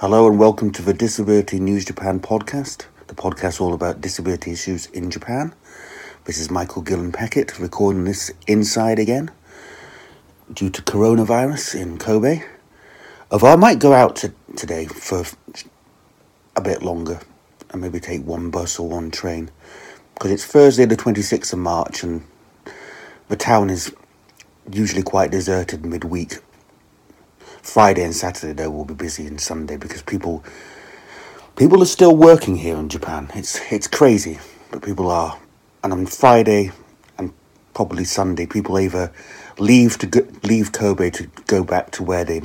Hello and welcome to the Disability News Japan podcast, the podcast all about disability issues in Japan. This is Michael Gillan Peckitt recording this inside again due to coronavirus in Kobe. Although I might go out to, today for a bit longer and maybe take one bus or one train because it's Thursday, the 26th of March, and the town is usually quite deserted midweek Friday and Saturday though will be busy and Sunday because people people are still working here in Japan. It's it's crazy, but people are. And on Friday and probably Sunday, people either leave to go, leave Kobe to go back to where they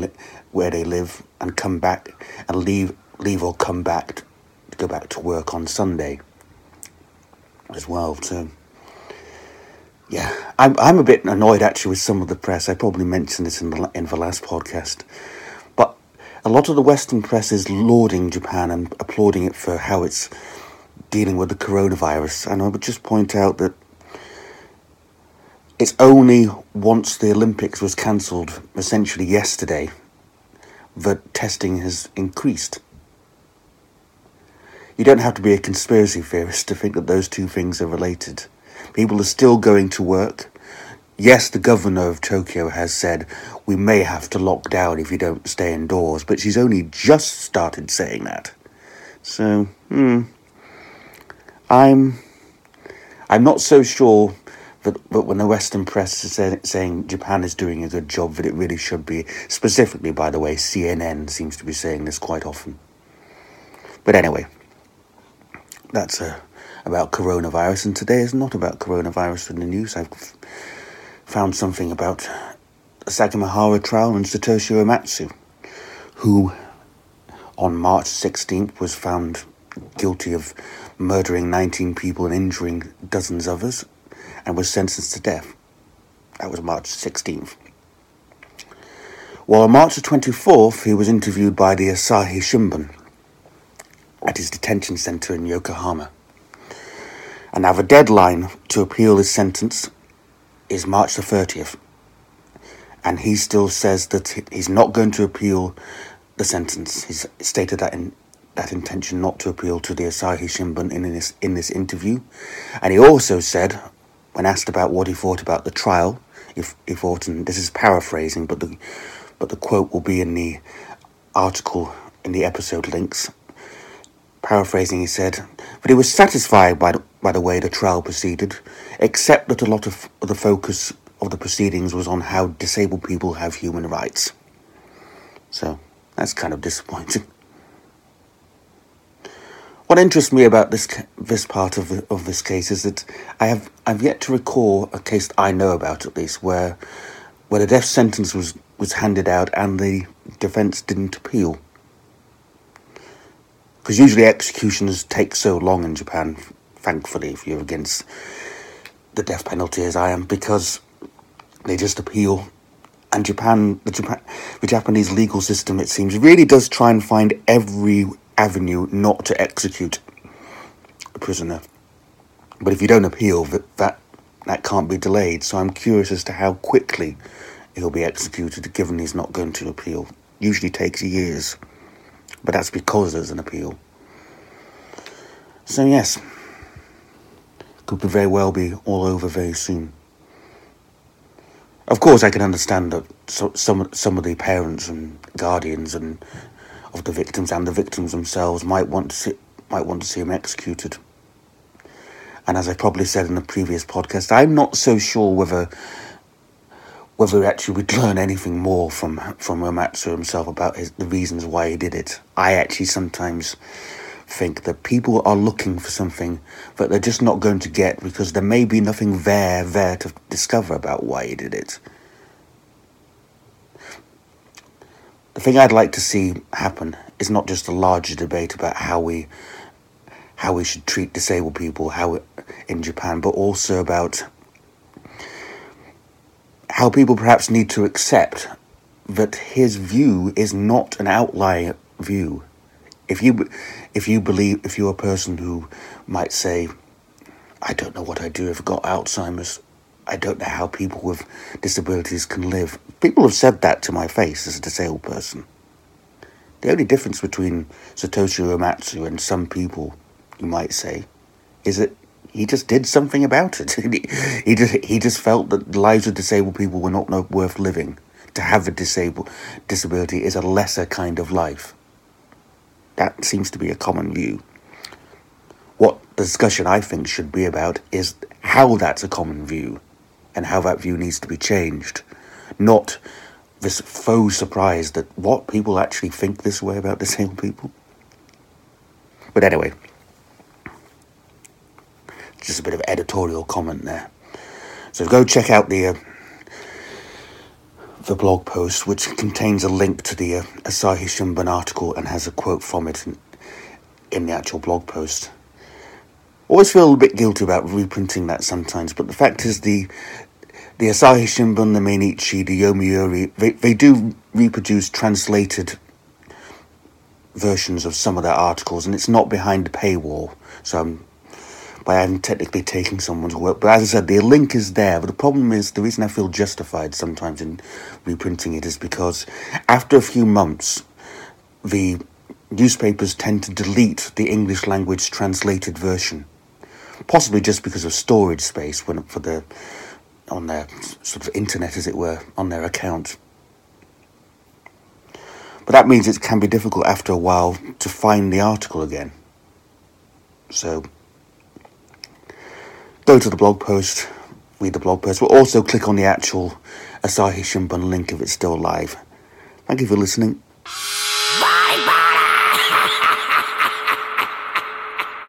where they live and come back and leave leave or come back to, to go back to work on Sunday as well. So yeah, I'm I'm a bit annoyed actually with some of the press. I probably mentioned this in the in the last podcast, but a lot of the Western press is lauding Japan and applauding it for how it's dealing with the coronavirus. And I would just point out that it's only once the Olympics was cancelled, essentially yesterday, that testing has increased. You don't have to be a conspiracy theorist to think that those two things are related. People are still going to work. Yes, the governor of Tokyo has said we may have to lock down if you don't stay indoors, but she's only just started saying that. So, hmm, I'm, I'm not so sure that, that when the Western press is say, saying Japan is doing a good job, that it really should be. Specifically, by the way, CNN seems to be saying this quite often. But anyway, that's a about coronavirus, and today is not about coronavirus in the news. I've found something about the Sagamihara trial and Satoshi Uematsu, who on March 16th was found guilty of murdering 19 people and injuring dozens of others and was sentenced to death. That was March 16th. Well, on March 24th, he was interviewed by the Asahi Shimbun at his detention center in Yokohama and now the deadline to appeal his sentence is March the 30th. And he still says that he's not going to appeal the sentence. He's stated that in that intention not to appeal to the Asahi Shimbun in this in this interview. And he also said, when asked about what he thought about the trial, if he thought, and this is paraphrasing, but the but the quote will be in the article in the episode links. Paraphrasing, he said, but he was satisfied by the, by the way the trial proceeded, except that a lot of the focus of the proceedings was on how disabled people have human rights. So that's kind of disappointing. What interests me about this this part of the, of this case is that I have I've yet to recall a case I know about at least where where the death sentence was was handed out and the defence didn't appeal. Because usually executions take so long in Japan thankfully, if you're against the death penalty as I am, because they just appeal. And Japan, the Japan, the Japanese legal system, it seems, really does try and find every avenue not to execute a prisoner. But if you don't appeal, that that that can't be delayed. So I'm curious as to how quickly he'll be executed, given he's not going to appeal. Usually takes years, but that's because there's an appeal. So yes could very well be all over very soon. Of course, I can understand that some some of the parents and guardians and of the victims and the victims themselves might want to see, might want to see him executed. And as I probably said in the previous podcast, I'm not so sure whether whether actually we'd learn anything more from from Uematsu himself about his, the reasons why he did it. I actually sometimes think that people are looking for something that they're just not going to get because there may be nothing there there to discover about why he did it. The thing I'd like to see happen is not just a larger debate about how we how we should treat disabled people how in Japan, but also about how people perhaps need to accept that his view is not an outlier view if you if you believe if you're a person who might say i don't know what i do if i've got alzheimer's i don't know how people with disabilities can live people have said that to my face as a disabled person The only difference between Satoshi Uematsu and some people, you might say, is that he just did something about it. he just he just felt that the lives of disabled people were not, worth living. To have a disabled disability is a lesser kind of life. That seems to be a common view. What the discussion I think should be about is how that's a common view and how that view needs to be changed. Not this faux surprise that what people actually think this way about disabled people. But anyway, just a bit of editorial comment there. So go check out the uh, the blog post, which contains a link to the uh, Asahi Shimbun article and has a quote from it in, in the actual blog post. Always feel a little bit guilty about reprinting that sometimes, but the fact is the the Asahi Shimbun, the Mainichi, the Yomiuri, they, they do reproduce translated versions of some of their articles, and it's not behind a paywall, so I'm by having technically taking someone's work. But as I said, the link is there. But the problem is, the reason I feel justified sometimes in reprinting it is because after a few months, the newspapers tend to delete the English language translated version, possibly just because of storage space when for the on their sort of internet, as it were, on their account. But that means it can be difficult after a while to find the article again. So go to the blog post, read the blog post, but also click on the actual Asahi Shimbun link if it's still live. Thank you for listening.